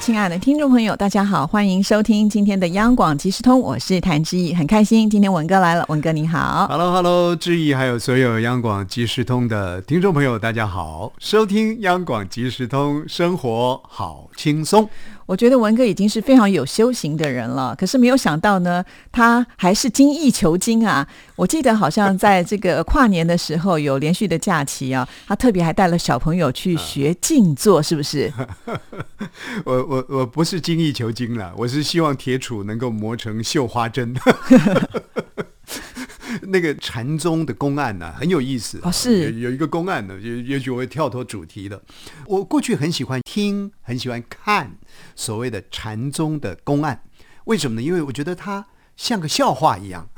亲爱的听众朋友，大家好，欢迎收听今天的央广即时通，我是谭志毅，很开心今天文哥来了，文哥你好。Hello，Hello，志毅，还有所有央广即时通的听众朋友，大家好，收听央广即时通，生活好轻松。我觉得文哥已经是非常有修行的人了，可是没有想到呢，他还是精益求精啊！我记得好像在这个 跨年的时候有连续的假期啊，他特别还带了小朋友去学静坐，是不是？我我我不是精益求精了，我是希望铁杵能够磨成绣花针。那个禅宗的公案呢、很有意思哦是有有一个公案呢，也也许我会跳脱主题的。我过去很喜欢听，很喜欢看所谓的禅宗的公案，为什么呢？因为我觉得它像个笑话一样，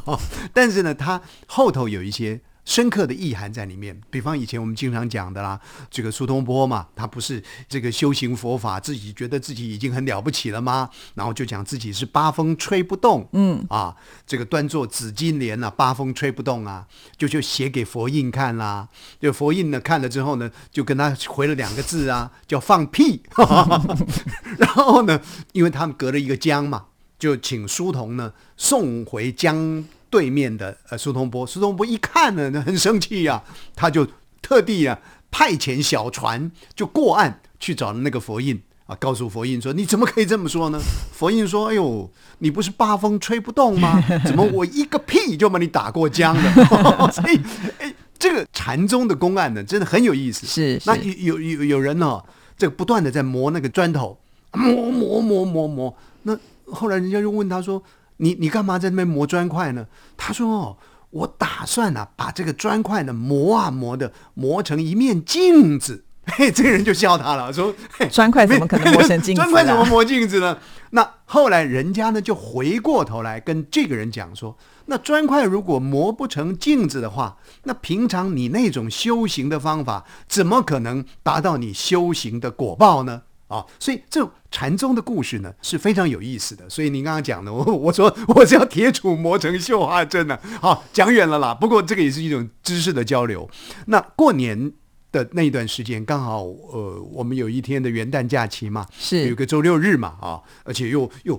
但是呢，它后头有一些。深刻的意涵在里面，比方以前我们经常讲的啦，这个苏东坡嘛，他不是这个修行佛法，自己觉得自己已经很了不起了吗？然后就讲自己是八风吹不动，嗯啊，这个端坐紫金莲啊，八风吹不动啊，就就写给佛印看啦。就佛印呢看了之后呢，就跟他回了两个字啊，叫放屁。然后呢，因为他们隔了一个江嘛，就请书童呢送回江对面的呃苏东坡。苏东坡一看呢，很生气呀、他就特地啊派遣小船就过岸去找那个佛印。啊，告诉佛印说：“你怎么可以这么说呢？”佛印说：“哎呦，你不是八风吹不动吗？怎么我一个屁就把你打过江了？” 所以，哎，这个禅宗的公案呢，真的很有意思。是那有有有有人呢、这个不断的在磨那个砖头，磨磨磨磨磨。那后来人家就问他说：“你你干嘛在那边磨砖块呢？”他说：“哦，我打算啊，把这个砖块呢磨啊磨的，磨成一面镜子。”嘿，这个人就笑他了，说：“嘿砖块怎么可能磨成镜子啊砖块怎么磨镜子呢？”那后来人家呢就回过头来跟这个人讲说：“那砖块如果磨不成镜子的话，那平常你那种修行的方法，怎么可能达到你修行的果报呢？”啊，所以这种禅宗的故事呢是非常有意思的。所以您刚刚讲的，我我说我是要铁杵磨成绣花针呢、好，讲远了啦。不过这个也是一种知识的交流。那过年的那一段时间，刚好呃，我们有一天的元旦假期嘛，是有个周六日嘛啊，而且又又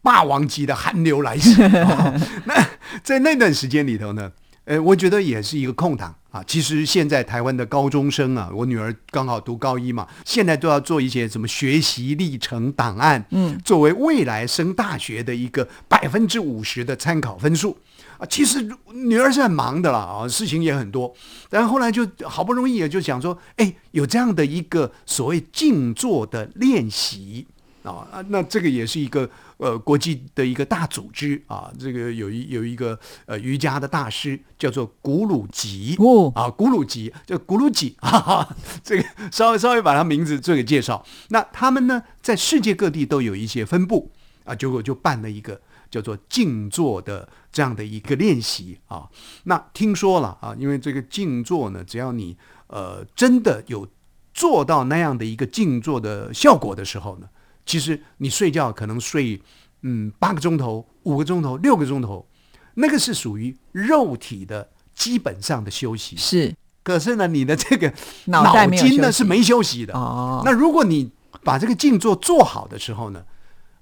霸王级的寒流来袭、啊那在那段时间里头呢，呃，我觉得也是一个空档啊。其实现在台湾的高中生啊，我女儿刚好读高一嘛，现在都要做一些什么学习历程档案，嗯，作为未来升大学的一个百分之五十的参考分数。啊，其实女儿是很忙的啦，啊，事情也很多。但后来就好不容易也就想说，哎，有这样的一个所谓静坐的练习啊，啊那这个也是一个呃国际的一个大组织啊，这个有一有一个呃瑜伽的大师叫做古鲁吉哦啊，古鲁吉叫古鲁吉，哈哈，这个稍微稍微把他名字做个介绍。那他们呢，在世界各地都有一些分布啊，结果就办了一个叫做静坐的这样的一个练习啊。那听说了啊，因为这个静坐呢，只要你呃真的有做到那样的一个静坐的效果的时候呢，其实你睡觉可能睡嗯八个钟头、五个钟头、六个钟头，那个是属于肉体的基本上的休息。是可是呢，你的这个脑筋呢是没休息的。哦，那如果你把这个静坐做好的时候呢，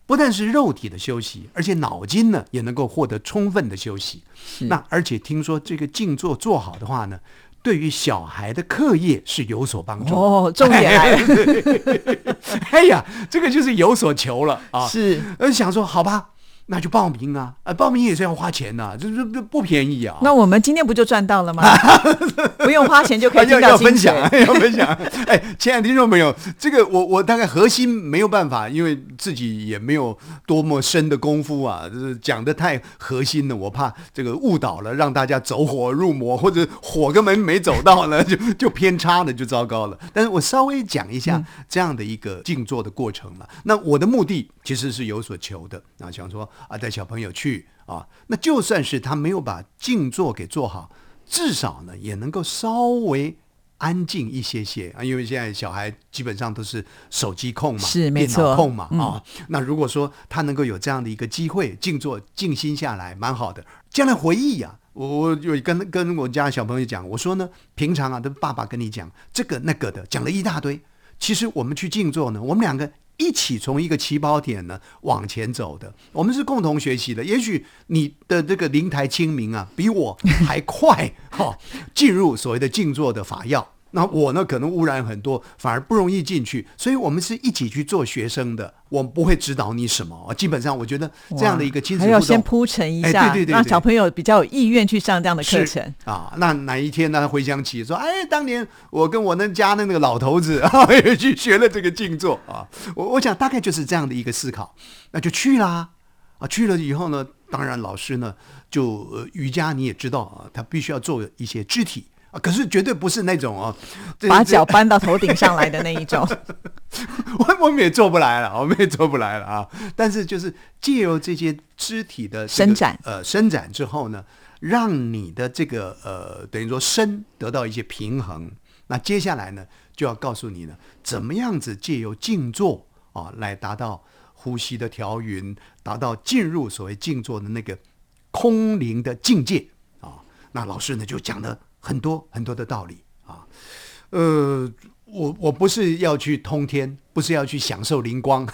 不但是肉体的休息，而且脑筋呢也能够获得充分的休息。是那而且听说这个静坐做好的话呢，对于小孩的课业是有所帮助。哦，重点来了，哎呀，这个就是有所求了啊！是。呃，想说好吧，那就报名啊，啊，报名也是要花钱的、这这这不便宜啊。那我们今天不就赚到了吗？不用花钱就可以要听到薪水要分享，要分享。哎，亲爱的听众朋友，这个我我大概核心没有办法，因为自己也没有多么深的功夫啊，就是讲的太核心了，我怕这个误导了，让大家走火入魔，或者火根本没走到呢，就就偏差了，就糟糕了。但是我稍微讲一下这样的一个静坐的过程了。那我的目的其实是有所求的啊，想说啊，带小朋友去啊，那就算是他没有把静坐给做好。至少呢，也能够稍微安静一些些啊，因为现在小孩基本上都是手机控嘛，电是没错脑控嘛啊、嗯那如果说他能够有这样的一个机会静坐静心下来，蛮好的。将来回忆呀、我我有跟跟我家小朋友讲，我说呢，平常啊，都爸爸跟你讲这个那个的，讲了一大堆。其实我们去静坐呢，我们两个一起从一个起跑点呢往前走的，我们是共同学习的。也许你的这个灵台清明啊，比我还快哈、进入所谓的静坐的法要。那我呢，可能污染很多，反而不容易进去。所以我们是一起去做学生的，我们不会指导你什么。基本上，我觉得这样的一个亲子还要先铺陈一哎下，对对对对让小朋友比较有意愿去上这样的课程。啊，那哪一天呢？他回想起说，哎，当年我跟我那家的那个老头子啊，也 去学了这个静坐啊。我我想大概就是这样的一个思考，那就去啦。啊，去了以后呢，当然老师呢，就、呃、瑜伽你也知道啊，他必须要做一些肢体啊，可是绝对不是那种哦，把脚搬到头顶上来的那一种，我我们也做不来了，我们也做不来了啊！但是就是借由这些肢体的、这个伸展呃，伸展之后呢，让你的这个呃，等于说身得到一些平衡。那接下来呢，就要告诉你呢，怎么样子借由静坐啊，来达到呼吸的调匀，达到进入所谓静坐的那个空灵的境界啊。那老师呢，就讲了很多很多的道理啊。呃，我我不是要去通天，不是要去享受灵光，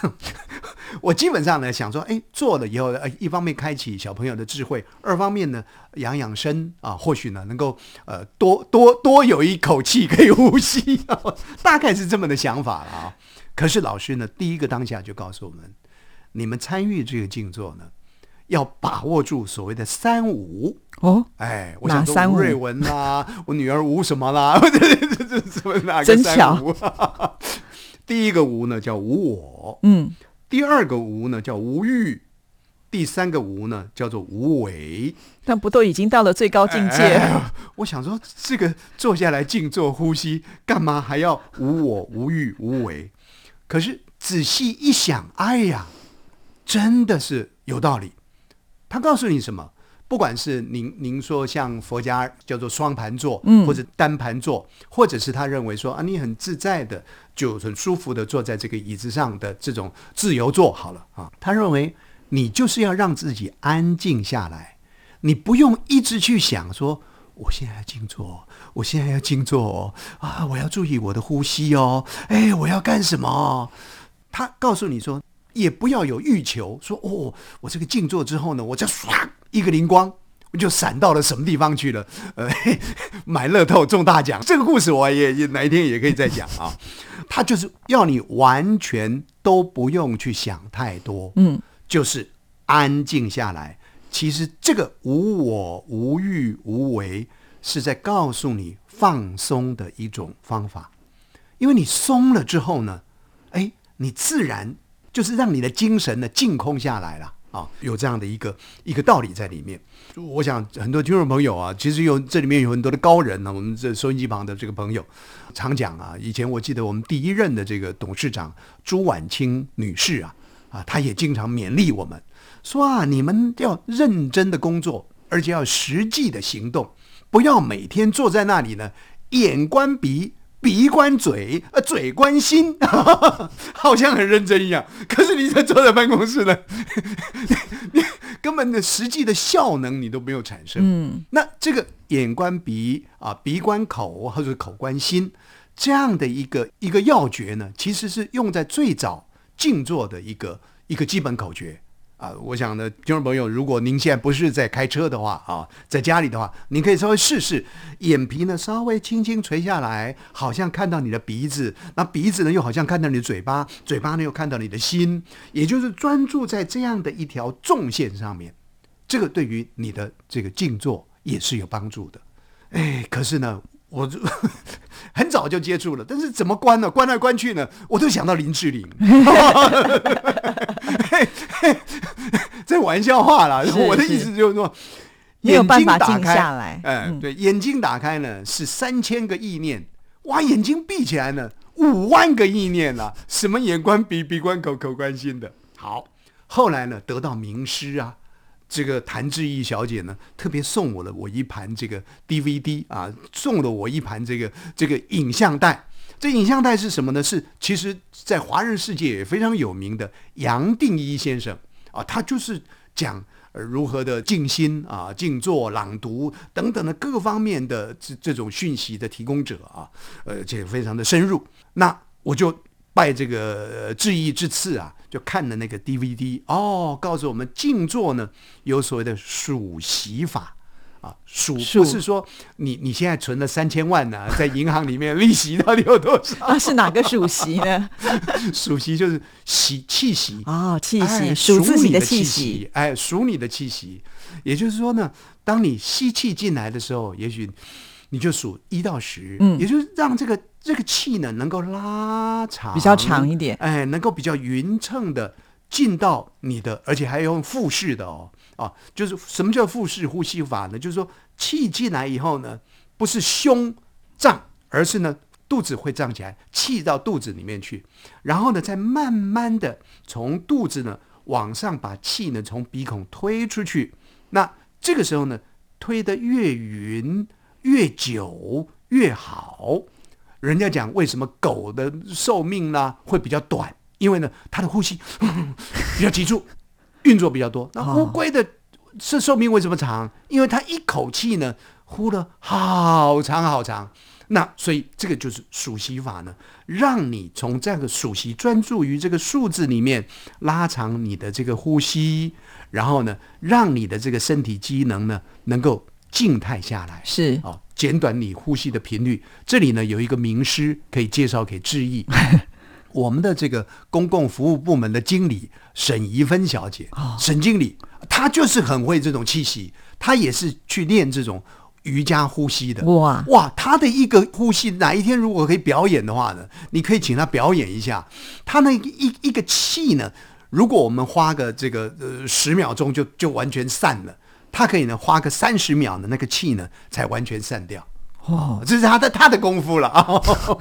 我基本上呢想说，哎，做了以后，呃，一方面开启小朋友的智慧，二方面呢养养生啊，或许呢能够呃多多多有一口气可以呼吸、啊，大概是这么的想法了啊。可是老师呢，第一个当下就告诉我们，你们参与这个静坐呢，要把握住所谓的三五。哦，哎，我想哪三五说吴瑞文啦，我女儿吴什么啦，这这这这什么哪个三真巧吴？第一个吴呢叫无我，嗯，第二个无呢叫无欲，第三个无呢叫做无为。但不都已经到了最高境界？哎我想说，这个坐下来静坐呼吸，干嘛还要无我、无欲、无为？可是仔细一想，哎呀，真的是有道理。他告诉你什么？不管是您您说像佛家叫做双盘坐，嗯或者单盘坐，或者是他认为说啊，你很自在的，就很舒服的坐在这个椅子上的这种自由坐好了啊。他认为你就是要让自己安静下来，你不用一直去想说。我现在要静坐，我现在要静坐哦啊！我要注意我的呼吸哦。哎，我要干什么？他告诉你说，也不要有欲求，说哦，我这个静坐之后呢，我就唰一个灵光，我就闪到了什么地方去了？呃，嘿买乐透中大奖。这个故事我也也哪一天也可以再讲啊。他就是要你完全都不用去想太多，嗯，就是安静下来。其实这个无我、无欲、无为，是在告诉你放松的一种方法。因为你松了之后呢，哎，你自然就是让你的精神呢净空下来了啊，有这样的一个一个道理在里面。我想很多听众朋友啊，其实有这里面有很多的高人呢、我们这收音机旁的这个朋友常讲啊，以前我记得我们第一任的这个董事长朱婉清女士啊，啊，她也经常勉励我们说啊，你们要认真的工作，而且要实际的行动，不要每天坐在那里呢，眼观鼻。鼻关嘴，呃，嘴关心，好像很认真一样。可是你在坐在办公室呢，你根本的实际的效能你都没有产生。嗯，那这个眼观鼻啊，鼻观口，或者口观心，这样的一个一个要诀呢，其实是用在最早静坐的一个一个基本口诀。啊，我想呢，听众朋友，如果您现在不是在开车的话啊，在家里的话，您可以稍微试试，眼皮呢稍微轻轻垂下来，好像看到你的鼻子，那鼻子呢又好像看到你的嘴巴，嘴巴呢又看到你的心，也就是专注在这样的一条纵线上面，这个对于你的这个静坐也是有帮助的。哎，可是呢，我就 很早就接触了，但是怎么关呢？关来关去呢，我都想到林志玲。这玩笑话啦，是 我的意思就是说，没有办眼睛法静打开下来哎、嗯对，眼睛打开呢是三千个意念，哇，眼睛闭起来呢五万个意念啦、什么眼观鼻，鼻观口，口观心的。好，后来呢得到名师啊，这个谭志毅小姐呢，特别送我了我一盘这个 DVD 啊，送了我一盘这个这个影像带。这影像带是什么呢？是其实在华人世界也非常有名的杨定一先生啊，他就是讲如何的静心啊、静坐、朗读等等的各方面的这这种讯息的提供者啊，呃，且非常的深入。那我就拜这个呃致意之赐啊，就看了那个 DVD 哦，告诉我们静坐呢有所谓的数息法。啊，数数不是说你你现在存了三千万呢、在银行里面利息到底有多少？啊，是哪个数息呢？数息就是息气息哦，气哎息，数自己你的气息，哎，数你的气息。也就是说呢，当你吸气进来的时候，也许你就数一到十，嗯也就是让这个这个气呢能够拉长，比较长一点哎，能够比较匀称的进到你的，而且还用腹式的哦，啊，就是什么叫腹式呼吸法呢？就是说气进来以后呢，不是胸胀，而是呢肚子会胀起来，气到肚子里面去，然后呢再慢慢的从肚子呢往上把气呢从鼻孔推出去。那这个时候呢，推得越匀、越久越好。人家讲为什么狗的寿命呢会比较短？因为呢它的呼吸 比较急促，运作比较多。那哦乌龟的是寿命为什么长？因为它一口气呢呼了好长好长。那所以这个就是数息法呢，让你从这个数息专注于这个数字里面拉长你的这个呼吸，然后呢，让你的这个身体机能呢能够静态下来。是哦，减短你呼吸的频率。这里呢有一个名师可以介绍给志毅，我们的这个公共服务部门的经理沈怡芬小姐，沈经理，她就是很会这种气息，她也是去练这种。瑜伽呼吸的哇哇，她的一个呼吸，哪一天如果可以表演的话呢，你可以请她表演一下。她那一一个气呢，如果我们花个这个呃十秒钟就就完全散了，她可以呢花个三十秒的那个气呢才完全散掉。哦，这是他的他的功夫了。啊，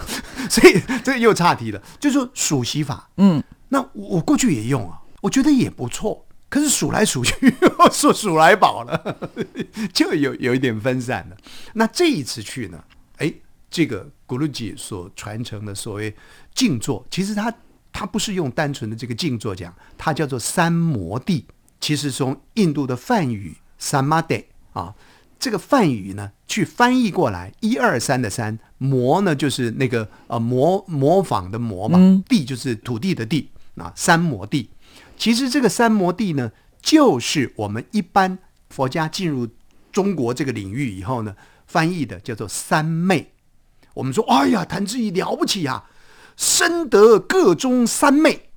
所以这个又岔题了，就说数息法，嗯，那我我过去也用啊，我觉得也不错，可是数来数去，数数来宝了，就有有一点分散了。那这一次去呢，哎，这个古鲁吉所传承的所谓静坐，其实他他不是用单纯的这个静坐讲，它叫做三摩地，其实从印度的梵语 samadhi 啊。这个梵语呢，去翻译过来，一二三的三，模呢就是那个呃模模仿的模嘛，地就是土地的地，啊三摩地。其实这个三摩地呢，就是我们一般佛家进入中国这个领域以后呢，翻译的叫做三昧。我们说，哎呀，谭志毅了不起呀、深得个中三昧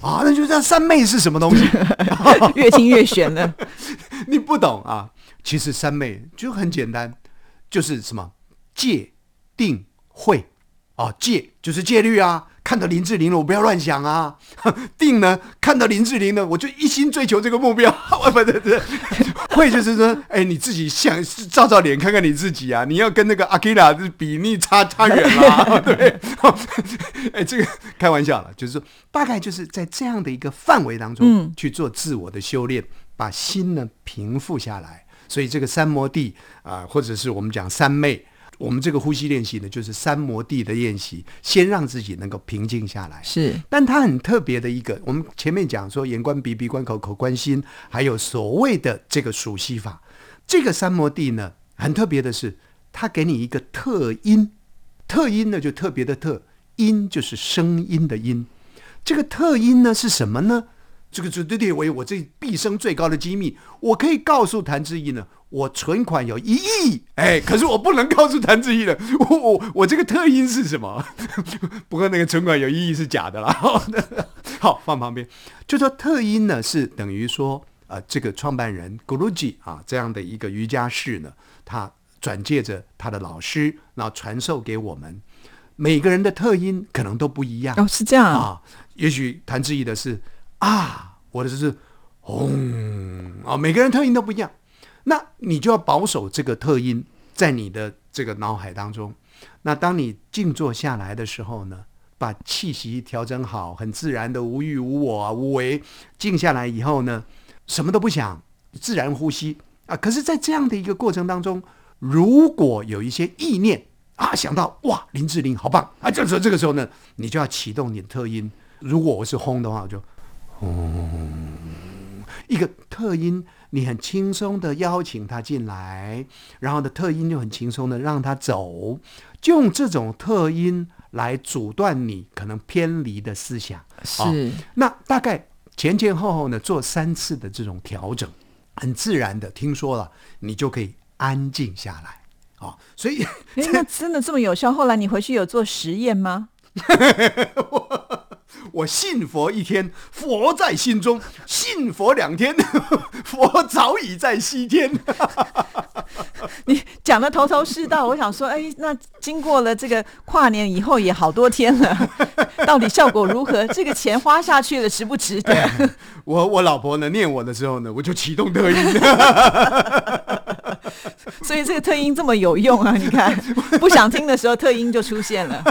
啊，那就知道三昧是什么东西。越听越玄了。你不懂啊。其实三昧就很简单，就是什么戒、定、慧啊。戒就是戒律啊，看到林志玲了，我不要乱想啊。定呢，看到林志玲呢，我就一心追求这个目标。不对对，慧就是说，哎，你自己想照照脸，看看你自己啊。你要跟那个阿基拉比，你差差远了，对？哎，这个开玩笑了，就是说，大概就是在这样的一个范围当中去做自我的修炼，把心呢平复下来。所以这个三摩地啊、或者是我们讲三昧，我们这个呼吸练习呢，就是三摩地的练习，先让自己能够平静下来。是但它很特别的一个，我们前面讲说眼观鼻，鼻观口，口观心，还有所谓的这个数息法。这个三摩地呢，很特别的是，它给你一个特音，特音呢就特别的特，音就是声音的音。这个特音呢是什么呢？这个就列为我这毕生最高的机密。我可以告诉谭志毅呢，我存款有一亿，哎，可是我不能告诉谭志毅的，我我我这个特音是什么？不过那个存款有一亿是假的啦。好，放旁边。就说特音呢，是等于说，呃，这个创办人 Guruji 啊这样的一个瑜伽士呢，他转借着他的老师，然后传授给我们。每个人的特音可能都不一样。哦，是这样。啊，也许谭志毅的是啊，我的是轰啊，每个人特音都不一样，那你就要保守这个特音在你的这个脑海当中。那当你静坐下来的时候呢，把气息调整好，很自然的无欲无我啊无为，静下来以后呢，什么都不想，自然呼吸啊。可是，在这样的一个过程当中，如果有一些意念啊，想到哇，林志玲好棒啊，这时候这个时候呢，你就要启动你的特音。如果我是轰的话，我就轰一个特音，你很轻松的邀请他进来，然后的特音就很轻松的让他走，就用这种特音来阻断你可能偏离的思想。是，那大概前前后后呢做三次的这种调整，很自然的，听说了你就可以安静下来啊。所以，哎，那真的这么有效？后来你回去有做实验吗？我 信佛一天，佛在心中；信佛两天，佛早已在西天。你讲的头头是道，我想说，哎，那经过了这个跨年以后也好多天了，到底效果如何？这个钱花下去了，值不值得？我我老婆呢念我的时候呢，我就启动特音，所以这个特音这么有用啊！你看，不想听的时候，特音就出现了。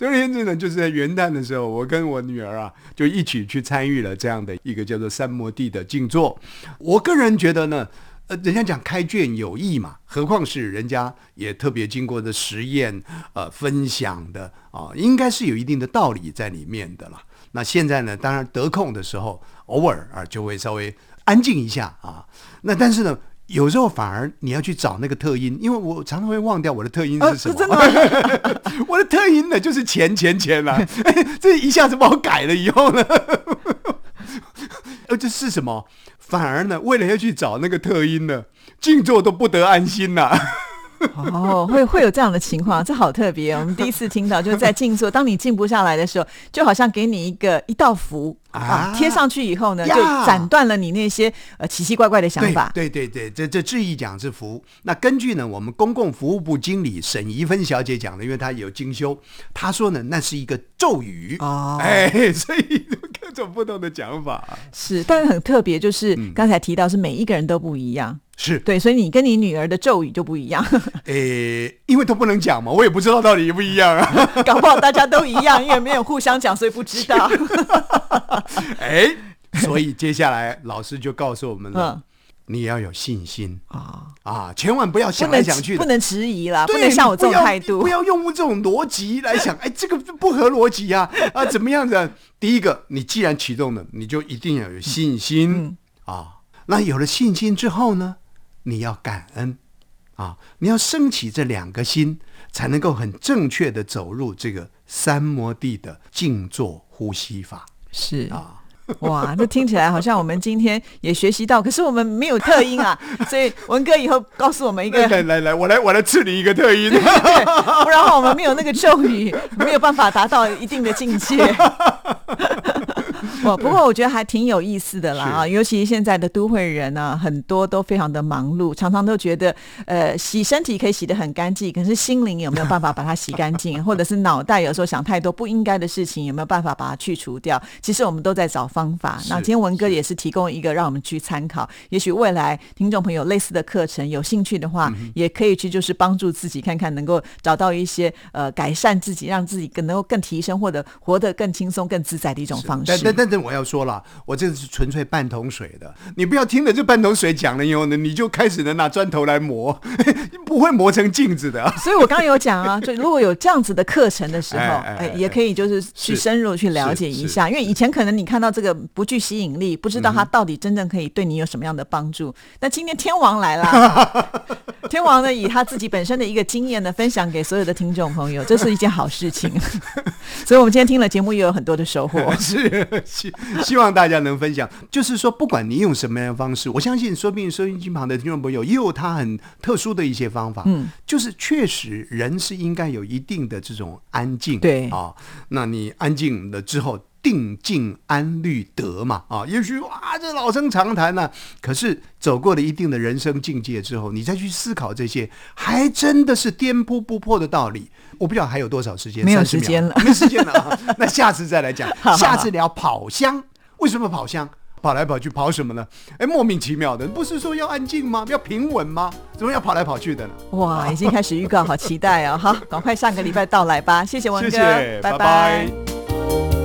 昨昨天子呢，就是在元旦的时候，我跟我女儿啊，就一起去参与了这样的一个叫做三摩地的静坐。我个人觉得呢，呃，人家讲开卷有益嘛，何况是人家也特别经过的实验，呃，分享的啊，应该是有一定的道理在里面的了。那现在呢，当然得空的时候，偶尔啊，就会稍微安静一下啊。那但是呢。有时候反而你要去找那个特音，因为我常常会忘掉我的特音是什么。我的特音呢就是钱钱钱啦。这一下子把我改了以后呢，呃，这是什么？反而呢，为了要去找那个特音呢，静坐都不得安心呐。哦，会会有这样的情况，这好特别。我们第一次听到，就是在静坐，当你静不下来的时候，就好像给你一个一道符啊，贴上去以后呢，就斩断了你那些呃奇奇怪怪的想法。对对对，这这质疑讲是福。那根据呢，我们公共服务部经理沈怡芬小姐讲的，因为她有精修，她说呢，那是一个咒语哦，哎，所以各种不同的讲法是，但是很特别，就是刚才提到是每一个人都不一样。是对，所以你跟你女儿的咒语就不一样。诶，因为都不能讲嘛，我也不知道到底不一样啊。搞不好大家都一样，因为没有互相讲，所以不知道。哎，所以接下来老师就告诉我们了，你要有信心啊啊，千万不要想来想去，不能迟疑啦，不能像我这种态度，不要用这种逻辑来想。哎，这个不合逻辑啊啊，怎么样子？第一个，你既然启动了，你就一定要有信心啊。那有了信心之后呢？你要感恩啊！你要升起这两个心，才能够很正确的走入这个三摩地的静坐呼吸法。是。啊，哇，那听起来好像我们今天也学习到，可是我们没有特音啊，所以文哥以后告诉我们一个，来来来，我来我来赐你一个特音，不然我们没有那个咒语，没有办法达到一定的境界。不，不过我觉得还挺有意思的啦啊！尤其现在的都会人呢，很多都非常的忙碌，常常都觉得，呃，洗身体可以洗得很干净，可是心灵有没有办法把它洗干净？或者是脑袋有时候想太多不应该的事情，有没有办法把它去除掉？其实我们都在找方法。那今天文哥也是提供一个让我们去参考，也许未来听众朋友类似的课程有兴趣的话，也可以去就是帮助自己看看能够找到一些呃改善自己，让自己更能够更提升或者活得更轻松、更自在的一种方式。但是我要说了，我这是纯粹半桶水的，你不要听了这半桶水讲了以后呢，你就开始呢拿砖头来磨，不会磨成镜子的。所以我刚刚有讲啊，就如果有这样子的课程的时候，哎，也可以就是去深入去了解一下，因为以前可能你看到这个不具吸引力，不知道它到底真正可以对你有什么样的帮助。那今天天王来了，天王呢以他自己本身的一个经验呢分享给所有的听众朋友，这是一件好事情。所以我们今天听了节目，又有很多的收获。是。希望大家能分享，就是说，不管你用什么样的方式，我相信，说不定收音机旁的听众朋友也有他很特殊的一些方法。嗯，就是确实人是应该有一定的这种安静。对啊，那你安静了之后，定静安虑得嘛啊，也许哇，这老生常谈呢。可是走过了一定的人生境界之后，你再去思考这些，还真的是颠扑不破的道理。我不知道还有多少时间，没有时间了，没时间了。那下次再来讲，下次聊跑香。为什么跑香？跑来跑去跑什么呢？哎，莫名其妙的，不是说要安静吗？要平稳吗？怎么要跑来跑去的呢？哇，已经开始预告，好期待哦！好，赶快上个礼拜到来吧。谢谢文哥，拜拜。